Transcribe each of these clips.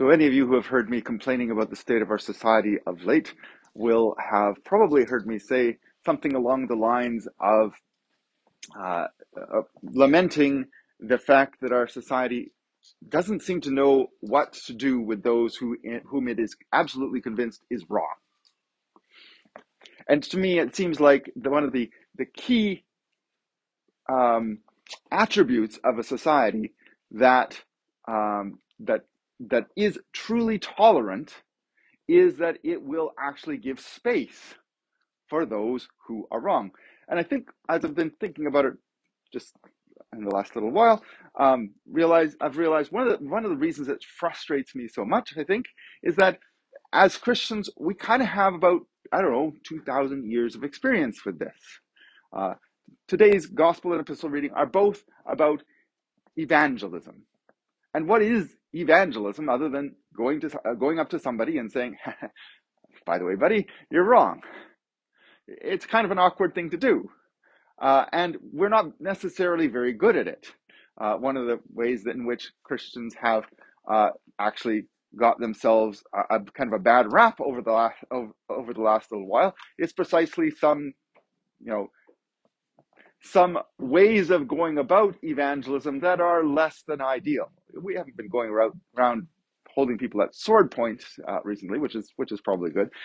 So, any of you who have heard me complaining about the state of our society of late will have probably heard me say something along the lines of uh, uh, lamenting the fact that our society doesn't seem to know what to do with those who whom it is absolutely convinced is wrong. And to me, it seems like the, one of the the key um, attributes of a society that um, that that is truly tolerant is that it will actually give space for those who are wrong. And I think as I've been thinking about it just in the last little while, um, realize I've realized one of the one of the reasons that frustrates me so much, I think, is that as Christians we kind of have about I don't know two thousand years of experience with this. Uh, today's gospel and epistle reading are both about evangelism. And what is evangelism other than going to uh, going up to somebody and saying, "By the way, buddy, you're wrong." It's kind of an awkward thing to do, uh, and we're not necessarily very good at it. Uh, one of the ways that in which Christians have uh, actually got themselves a, a, kind of a bad rap over the last over, over the last little while is precisely some, you know, some ways of going about evangelism that are less than ideal. We haven't been going around, holding people at sword point uh, recently, which is which is probably good.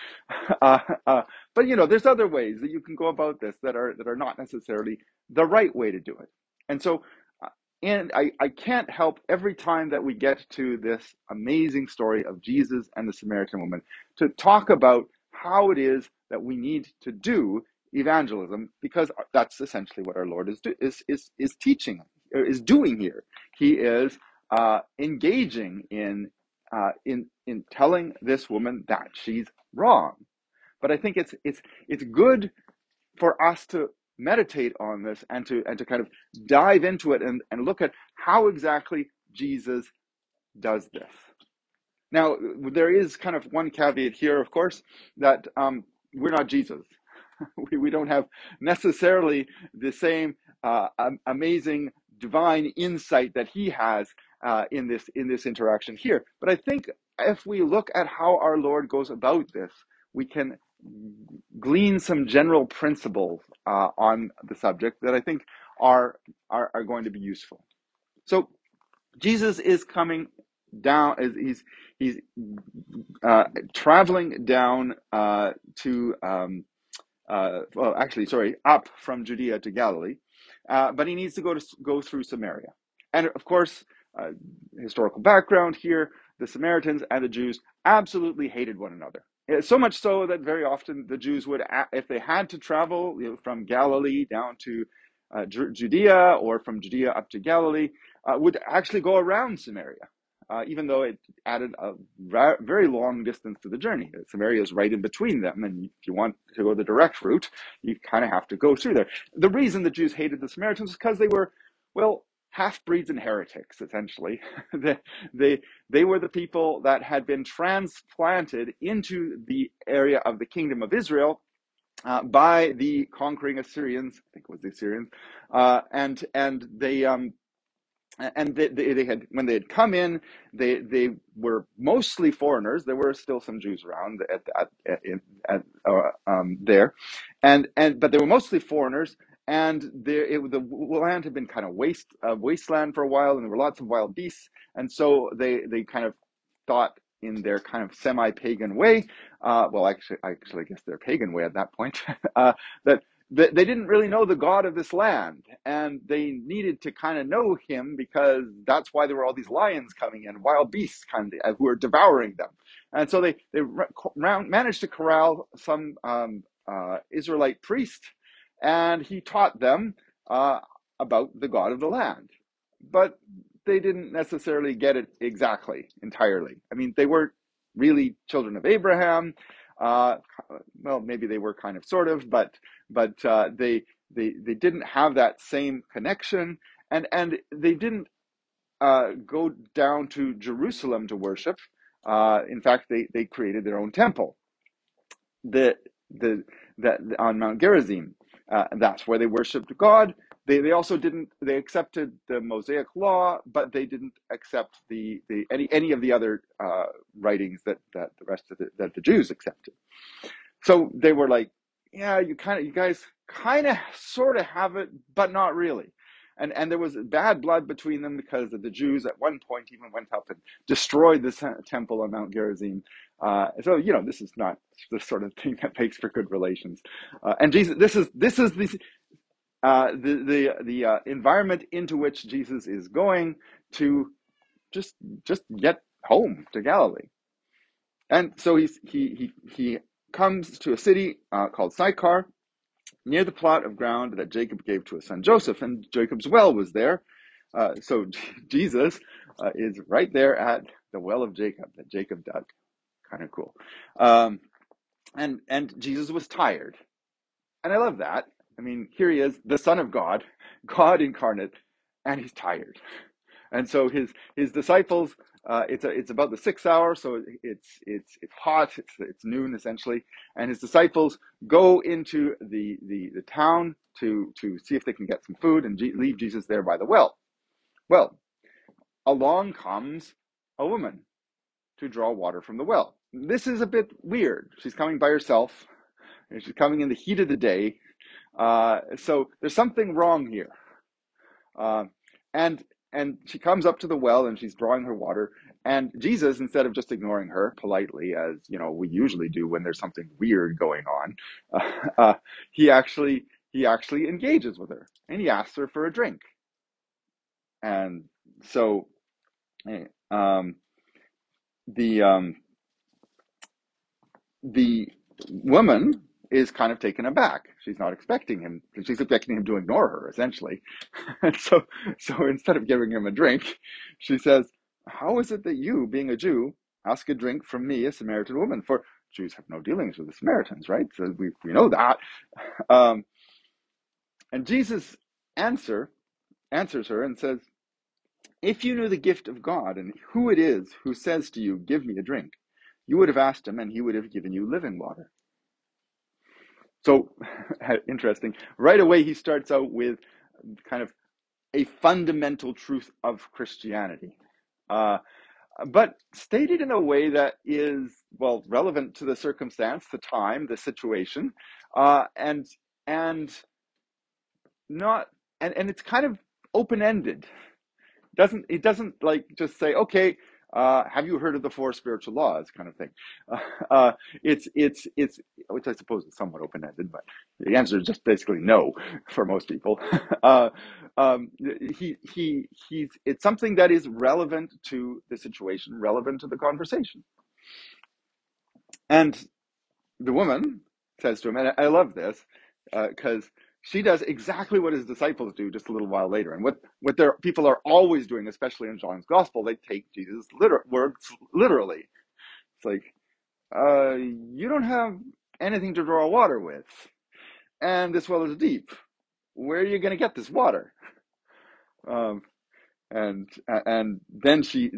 Uh, uh, but you know, there's other ways that you can go about this that are that are not necessarily the right way to do it. And so, uh, and I, I can't help every time that we get to this amazing story of Jesus and the Samaritan woman to talk about how it is that we need to do evangelism because that's essentially what our Lord is do, is is is teaching is doing here. He is uh, engaging in uh, in in telling this woman that she's wrong. But I think it's it's it's good for us to meditate on this and to and to kind of dive into it and, and look at how exactly Jesus does this. Now, there is kind of one caveat here, of course, that um, we're not Jesus. we, we don't have necessarily the same uh, amazing divine insight that he has uh, in this in this interaction here. But I think if we look at how our Lord goes about this, we can glean some general principles uh, on the subject that I think are, are are going to be useful. So Jesus is coming down as he's he's uh, traveling down uh, to um, uh, well, actually, sorry, up from Judea to Galilee, uh, but he needs to go to go through Samaria. And of course, uh, historical background here: the Samaritans and the Jews absolutely hated one another. So much so that very often the Jews would, if they had to travel you know, from Galilee down to uh, Judea or from Judea up to Galilee, uh, would actually go around Samaria uh, even though it added a ra- very long distance to the journey. Samaria is right in between them, and if you want to go the direct route, you kind of have to go through there. The reason the Jews hated the Samaritans was because they were, well, half breeds and heretics, essentially. they, they, they were the people that had been transplanted into the area of the kingdom of Israel uh, by the conquering Assyrians, I think it was the Assyrians, uh, and and they um, and they, they, they, had when they had come in they they were mostly foreigners there were still some jews around at, at, at, at uh, um, there and and but they were mostly foreigners and there it, the land had been kind of waste uh, wasteland for a while and there were lots of wild beasts. And so they they kind of thought in their kind of semi-pagan way uh, well actually actually i guess their pagan way at that point uh, that they didn't really know the God of this land, and they needed to kind of know him because that's why there were all these lions coming in, wild beasts kind of who were devouring them, and so they they managed to corral some um, uh, Israelite priest, and he taught them uh, about the God of the land, but they didn't necessarily get it exactly entirely. I mean, they weren't really children of Abraham. Uh, well, maybe they were kind of, sort of, but but uh, they they they didn't have that same connection, and and they didn't uh, go down to Jerusalem to worship. Uh, in fact, they they created their own temple. The the that on Mount Gerizim, uh, that's where they worshipped God. they, they also didn't they accepted the Mosaic law, but they didn't accept the, the any any of the other uh, writings that that the rest of the, that the Jews accepted. So they were like, yeah, you kind of you guys kind of sort of have it, but not really. And and there was bad blood between them because the Jews at one point even went up and destroyed the temple on Mount Gerizim. Uh, so you know this is not the sort of thing that makes for good relations. Uh, and Jesus, this is this is the uh, the the the uh, environment into which Jesus is going to just just get home to Galilee. And so he's he he he comes to a city uh, called Sychar, near the plot of ground that Jacob gave to his son Joseph, and Jacob's well was there. Uh, so Jesus is right there at the well of Jacob that Jacob dug. Kind of cool. Um, and and Jesus was tired, and I love that. I mean, here he is, the Son of God, God incarnate, and he's tired. And so his his disciples, uh, it's a, it's about the sixth hour, so it's it's it's hot, it's it's noon essentially, and his disciples go into the the, the town to to see if they can get some food and leave Jesus there by the well. Well, along comes a woman to draw water from the well. This is a bit weird. She's coming by herself, and she's coming in the heat of the day. Uh, so there's something wrong here. Uh, and and she comes up to the well and she's drawing her water. And Jesus, instead of just ignoring her politely, as you know we usually do when there's something weird going on, uh, he actually he actually engages with her and he asks her for a drink. And so, eh, um, the um, the woman is kind of taken aback. She's not expecting him. She's expecting him to ignore her, essentially. and so, so instead of giving him a drink, she says, "How is it that you, being a Jew, ask a drink from me, a Samaritan woman? For Jews have no dealings with the Samaritans, right? So we we know that." Um, and Jesus answer answers her and says, "If you knew the gift of God and who it is who says to you, "Give me a drink," you would have asked him, and he would have given you living water." So interesting. Right away, he starts out with kind of a fundamental truth of Christianity, uh, but stated in a way that is well relevant to the circumstance, the time, the situation, uh, and and not and and it's kind of open ended. Doesn't it doesn't like just say okay uh, have you heard of the four spiritual laws? kind of thing. Uh, uh, it's it's it's which i suppose is somewhat open-ended but the answer is just basically no for most people. Uh, um, he he he's it's something that is relevant to the situation relevant to the conversation. And the woman says to him and i love this because uh, she does exactly what his disciples do just a little while later. And what, what their people are always doing, especially in John's gospel, they take Jesus' liter- words literally. It's like, uh, you don't have anything to draw water with, and this well is deep. Where are you going to get this water? Um, and and then she,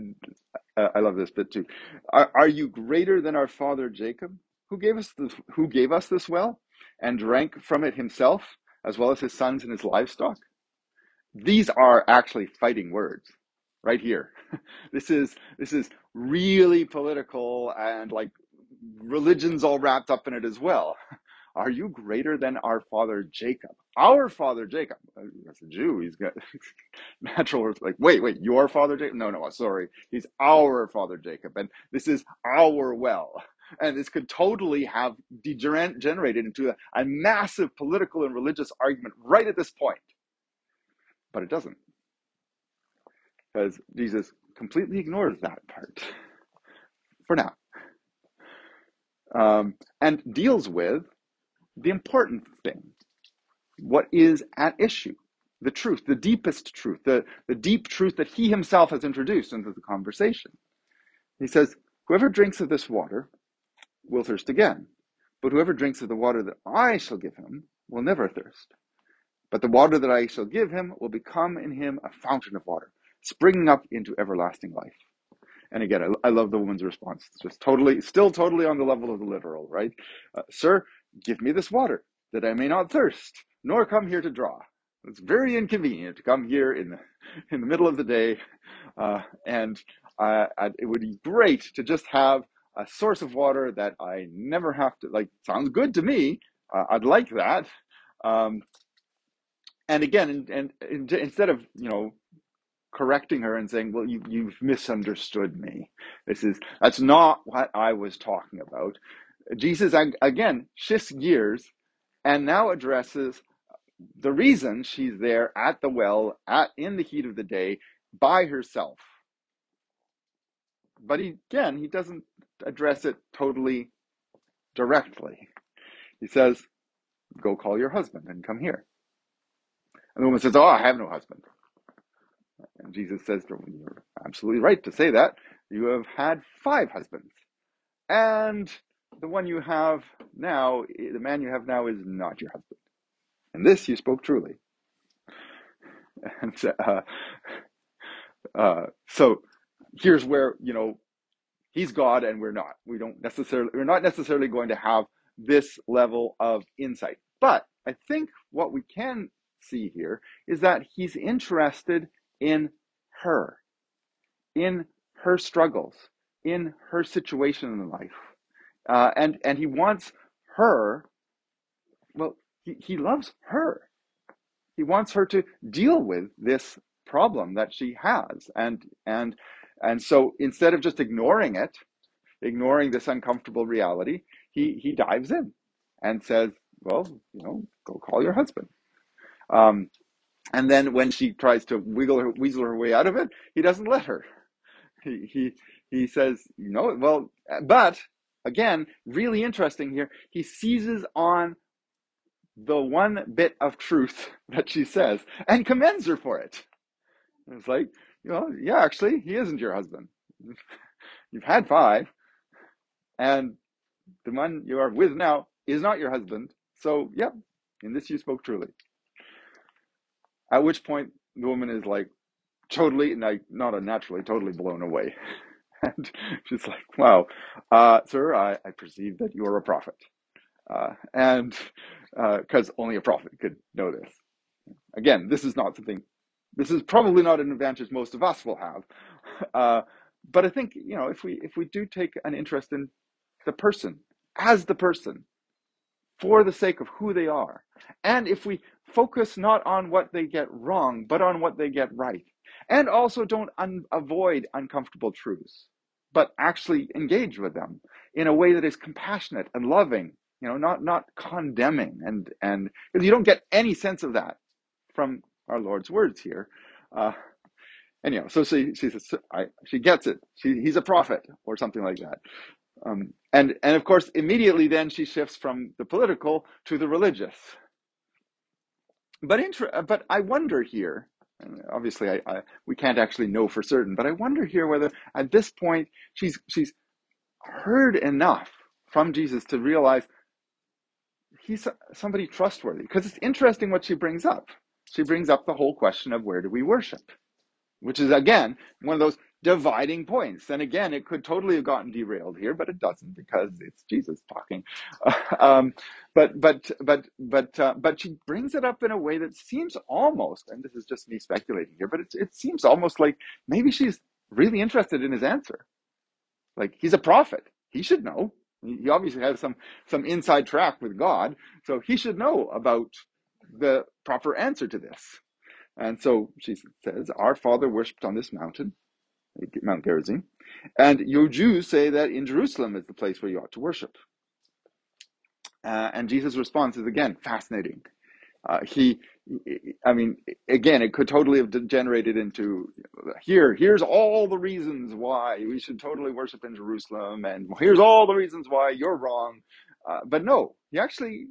uh, I love this bit too. Are, are you greater than our father Jacob, who gave us the, who gave us this well, and drank from it himself? As well as his sons and his livestock. These are actually fighting words right here. this is this is really political and like religion's all wrapped up in it as well. Are you greater than our father Jacob? Our father Jacob. Uh, That's a Jew. He's got natural like, wait, wait, your father Jacob? No, no, sorry. He's our father Jacob. And this is our well and this could totally have degenerated into a, a massive political and religious argument right at this point. But it doesn't. Because Jesus completely ignores that part for now. Um, and deals with the important thing what is at issue the truth, the deepest truth, the, the deep truth that he himself has introduced into the conversation. He says, Whoever drinks of this water will thirst again. But whoever drinks of the water that I shall give him will never thirst. But the water that I shall give him will become in him a fountain of water, springing up into everlasting life. And again, I, I love the woman's response. It's just totally, still totally on the level of the literal, right? Uh, Sir, give me this water that I may not thirst, nor come here to draw. it's very inconvenient to come here in the in the middle of the day, uh, and uh, it would be great to just have a source of water that I never have to like. Sounds good to me. Uh, I'd like that. Um, and again, and, and, instead of you know correcting her and saying, "Well, you you've misunderstood me. This is that's not what I was talking about." Jesus again shifts gears and now addresses the reason she's there at the well at in the heat of the day by herself. But he, again, he doesn't address it totally directly. He says, "Go call your husband and come here." And the woman says, "Oh, I have no husband." And Jesus says, You're absolutely right to say that. You have had five husbands. And the one you have now, the man you have now, is not your husband. And this you spoke truly. And uh, uh, so here's where, you know, he's God and we're not. We don't necessarily, we're not necessarily going to have this level of insight. But I think what we can see here is that he's interested in her, in her struggles, in her situation in life. Uh, and, and he wants her, well, he, he loves her. He wants her to deal with this problem that she has. And, and, and so instead of just ignoring it, ignoring this uncomfortable reality, he, he dives in and says, well, you know, go call your husband. Um, and then when she tries to wiggle her, weasel her way out of it, he doesn't let her. He, he, he says, you know, well, but again, really interesting here, he seizes on the one bit of truth that she says and commends her for it. It's like, you know, yeah, actually, he isn't your husband. You've had five, and the one you are with now is not your husband. So, yeah, in this you spoke truly. At which point the woman is like totally, like not unnaturally, totally blown away. and she's like, wow, uh, sir, I, I perceive that you are a prophet. Uh, and because uh, only a prophet could know this. Again, this is not something, this is probably not an advantage most of us will have. Uh, but I think, you know, if we, if we do take an interest in the person, as the person, for the sake of who they are, and if we focus not on what they get wrong, but on what they get right. And also don't un- avoid uncomfortable truths, but actually engage with them in a way that is compassionate and loving, you know, not, not condemning. And, and you don't get any sense of that from our Lord's words here. Uh, anyhow, so she, she says, I, she gets it. She, he's a prophet or something like that. Um, and, and of course, immediately then she shifts from the political to the religious but inter- but I wonder here. Obviously, I, I, we can't actually know for certain, but I wonder here whether at this point she's she's heard enough from Jesus to realize he's somebody trustworthy. Because it's interesting what she brings up. She brings up the whole question of where do we worship, which is again one of those dividing points. And again, it could totally have gotten derailed here, but it doesn't because it's Jesus talking. um, but but but but uh, but she brings it up in a way that seems almost, and this is just me speculating here, but it it seems almost like maybe she's really interested in his answer. Like he's a prophet, he should know. He obviously has some some inside track with God, so he should know about the proper answer to this. And so she says, Our father worshipped on this mountain, Mount Gerizim. And your Jews say that in Jerusalem is the place where you ought to worship. Uh, and Jesus' response is again fascinating. Uh, he, I mean, again, it could totally have degenerated into here. Here's all the reasons why we should totally worship in Jerusalem, and here's all the reasons why you're wrong. Uh, but no, he actually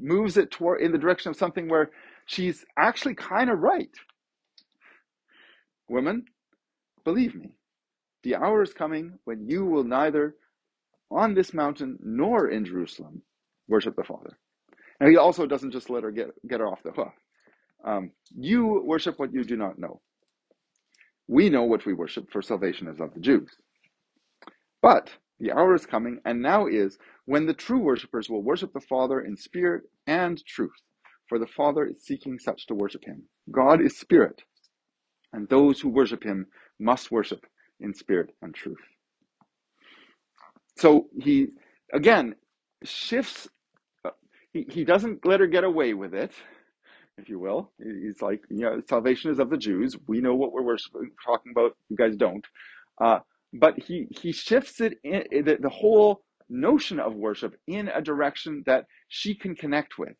moves it toward in the direction of something where she's actually kind of right. Women, Believe me, the hour is coming when you will neither on this mountain nor in Jerusalem worship the Father. And he also doesn't just let her get, get her off the hook. Um, you worship what you do not know. We know what we worship, for salvation is of the Jews. But the hour is coming, and now is, when the true worshippers will worship the Father in spirit and truth. for the Father is seeking such to worship him. God is spirit, and those who worship him must worship in spirit and truth. So he, again, shifts, uh, he, he doesn't let her get away with it, if you will. He's like, you know, salvation is of the Jews. We know what we're worshiping, talking about. You guys don't. Uh, but he, he shifts it, in, the, the whole notion of worship in a direction that she can connect with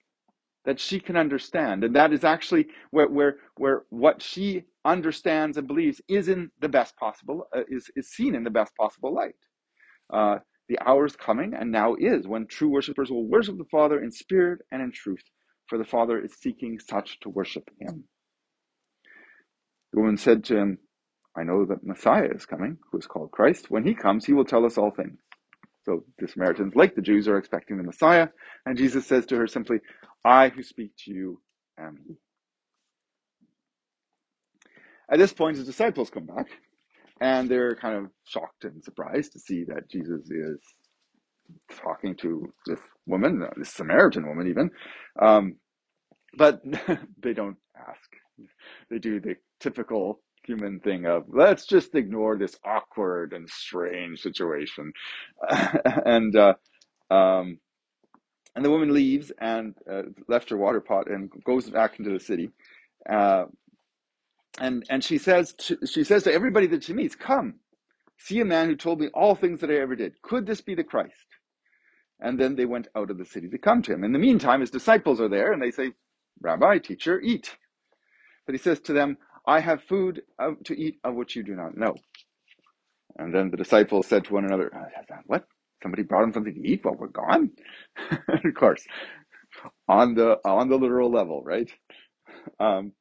that she can understand. And that is actually where where where what she understands and believes is in the best possible uh, is is seen in the best possible light. Uh, the hour is coming and now is when true worshippers will worship the father in spirit and in truth for the father is seeking such to worship him. The woman said to him i know that messiah is coming who is called christ when he comes he will tell us all things so the Samaritans, like the Jews, are expecting the Messiah. And Jesus says to her simply, I who speak to you am he. At this point, his disciples come back, and they're kind of shocked and surprised to see that Jesus is talking to this woman, uh, this Samaritan woman, even. Um, but they don't ask. They do the typical human thing of let's just ignore this awkward and strange situation, and uh, um, and the woman leaves and uh, left her water pot and goes back into the city. Uh, and and she says to, she says to everybody that she meets, "Come, see a man who told me all things that I ever did. Could this be the Christ?" And then they went out of the city to come to him. In the meantime, his disciples are there, and they say, "Rabbi, teacher, eat." But he says to them, "I have food to eat of which you do not know." And then the disciples said to one another, "What? Somebody brought him something to eat while we're gone?" of course, on the on the literal level, right? Um,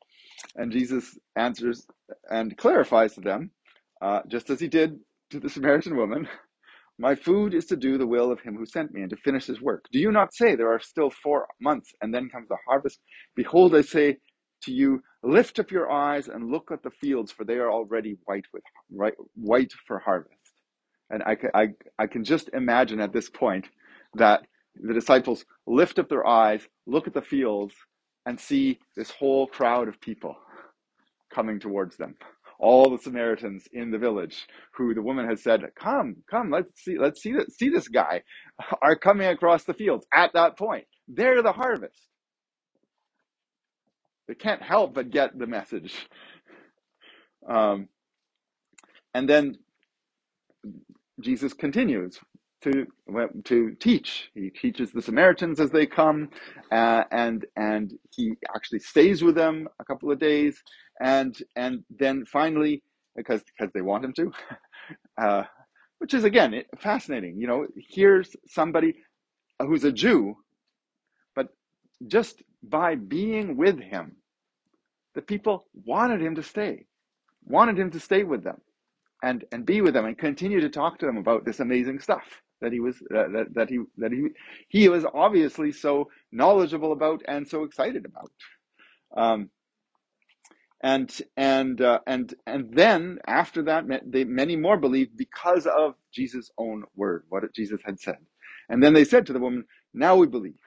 and Jesus answers and clarifies to them, uh, just as he did to the Samaritan woman, My food is to do the will of him who sent me and to finish his work. Do you not say there are still four months and then comes the harvest? Behold, I say to you, lift up your eyes and look at the fields, for they are already white with right, white for harvest. And I, I, I can just imagine at this point that the disciples lift up their eyes, look at the fields, and see this whole crowd of people coming towards them. All the Samaritans in the village, who the woman has said, "Come, come, let's see, let's see this, see this guy," are coming across the fields at that point. They're the harvest. They can't help but get the message. Um, and then Jesus continues to to teach. He teaches the Samaritans as they come, uh, and and he actually stays with them a couple of days, and and then finally, because because they want him to, uh, which is again fascinating. You know, here's somebody who's a Jew, just by being with him, the people wanted him to stay, wanted him to stay with them, and and be with them, and continue to talk to them about this amazing stuff that he was that, that he that he he was obviously so knowledgeable about and so excited about. Um, and and uh, and and then after that they, many more believed because of jesus own word what jesus had said. And then they said to the woman now we believe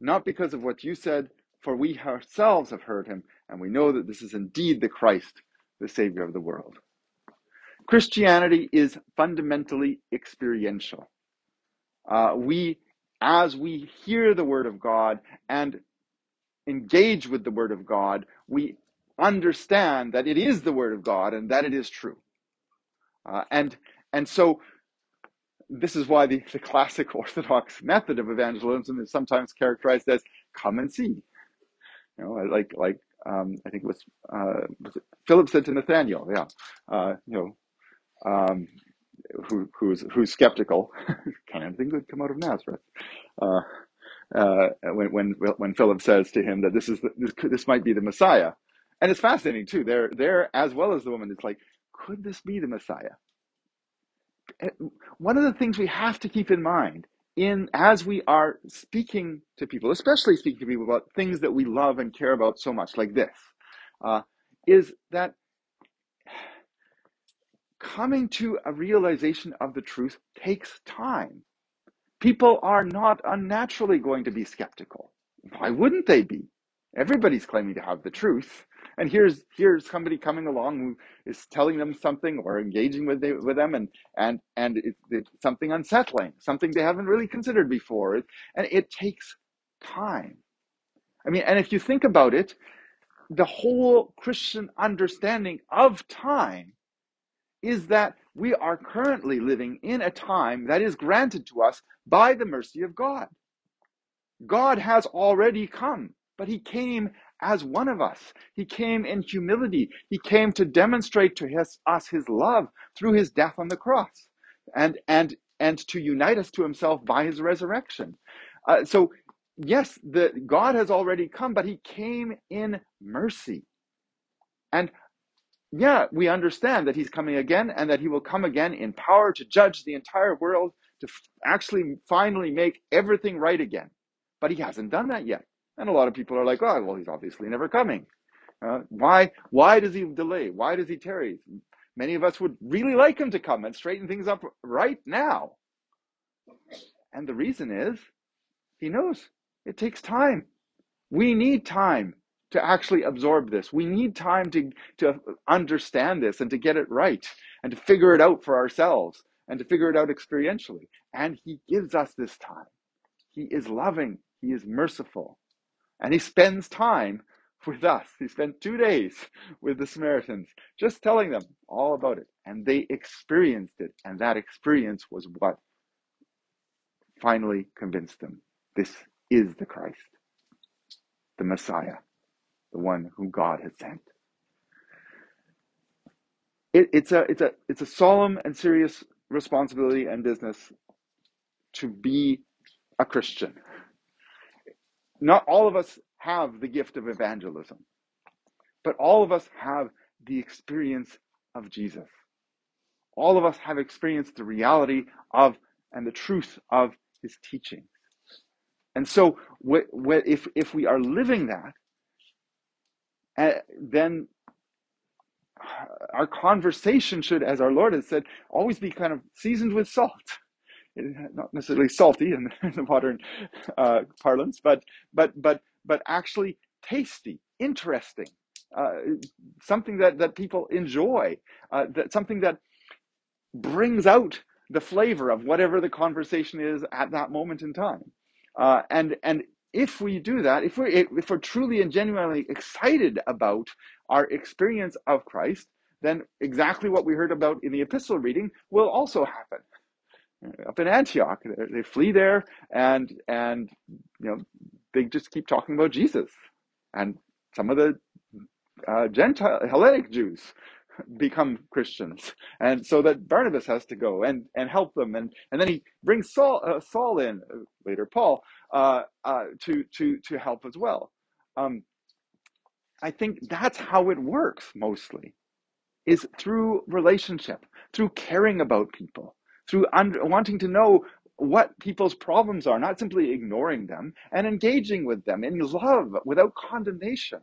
not because of what you said for we ourselves have heard him and we know that this is indeed the christ the savior of the world christianity is fundamentally experiential uh, we, as we hear the word of God and engage with the word of God, we understand that it is the word of God and that it is true. Uh, and and so this is why the, the classic Orthodox method of evangelism is sometimes characterized as "come and see." You know, like like um, I think it was, uh, was it Philip said to Nathaniel, "Yeah, uh, you know, um, who, who's who's skeptical. Can anything good come out of Nazareth? Uh, uh, when when when Philip says to him that this is the, this this might be the Messiah, and it's fascinating too. There there as well as the woman, it's like, could this be the Messiah? One of the things we have to keep in mind in as we are speaking to people, especially speaking to people about things that we love and care about so much, like this, uh, is that coming to a realization of the truth takes time. People are not unnaturally going to be skeptical. Why wouldn't they be? Everybody's claiming to have the truth. And here's here's somebody coming along who is telling them something or engaging with they, with them, and and and it's, it's something unsettling, something they haven't really considered before, and it takes time. I mean, and if you think about it, the whole Christian understanding of time is that we are currently living in a time that is granted to us by the mercy of God. God has already come, but he came as one of us. He came in humility. He came to demonstrate to his, us his love through his death on the cross and, and, and to unite us to himself by his resurrection. Uh, so, yes, the, God has already come, but he came in mercy. And yeah, we understand that he's coming again and that he will come again in power to judge the entire world, to f- actually finally make everything right again. But he hasn't done that yet. And a lot of people are like, oh, well, he's obviously never coming. Uh, why, why does he delay? Why does he tarry? Many of us would really like him to come and straighten things up right now. And the reason is he knows it takes time. We need time to actually absorb this. We need time to, to understand this and to get it right and to figure it out for ourselves and to figure it out experientially. And he gives us this time. He is loving. He is merciful. And he spends time with us. He spent two days with the Samaritans, just telling them all about it. And they experienced it. And that experience was what finally convinced them this is the Christ, the Messiah, the one whom God has sent. It, it's a it's a it's a solemn and serious responsibility and business to be a Christian not all of us have the gift of evangelism, but all of us have the experience of Jesus. All of us have experienced the reality of and the truth of his teachings. And so, if, if we are living that, uh, then our conversation should, as our Lord has said, always be kind of seasoned with salt not necessarily salty in, the modern uh, parlance, but but but but actually tasty, interesting, uh, something that that people enjoy, uh, that something that brings out the flavor of whatever the conversation is at that moment in time, uh, and and if we do that, if we're if we're truly and genuinely excited about our experience of Christ, then exactly what we heard about in the epistle reading will also happen up in Antioch. They flee there, and and you know they just keep talking about Jesus, and some of the uh, Gentile Hellenic Jews become Christians, and so that Barnabas has to go and and help them, and and then he brings Saul uh, Saul in uh, later Paul uh, uh, to to to help as well. Um, I think that's how it works mostly, is through relationship, through caring about people through wanting to know what people's problems are, not simply ignoring them and engaging with them in love without condemnation.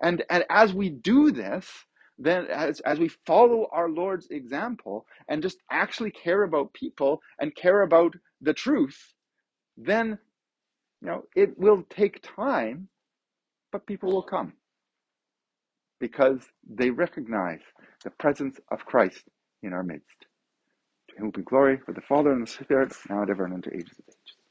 And, and as we do this, then as, as we follow our Lord's example and just actually care about people and care about the truth, then you know it will take time, but people will come because they recognize the presence of Christ in our midst. To whom be glory for the Father and the Spirit, now and ever and unto ages of ages.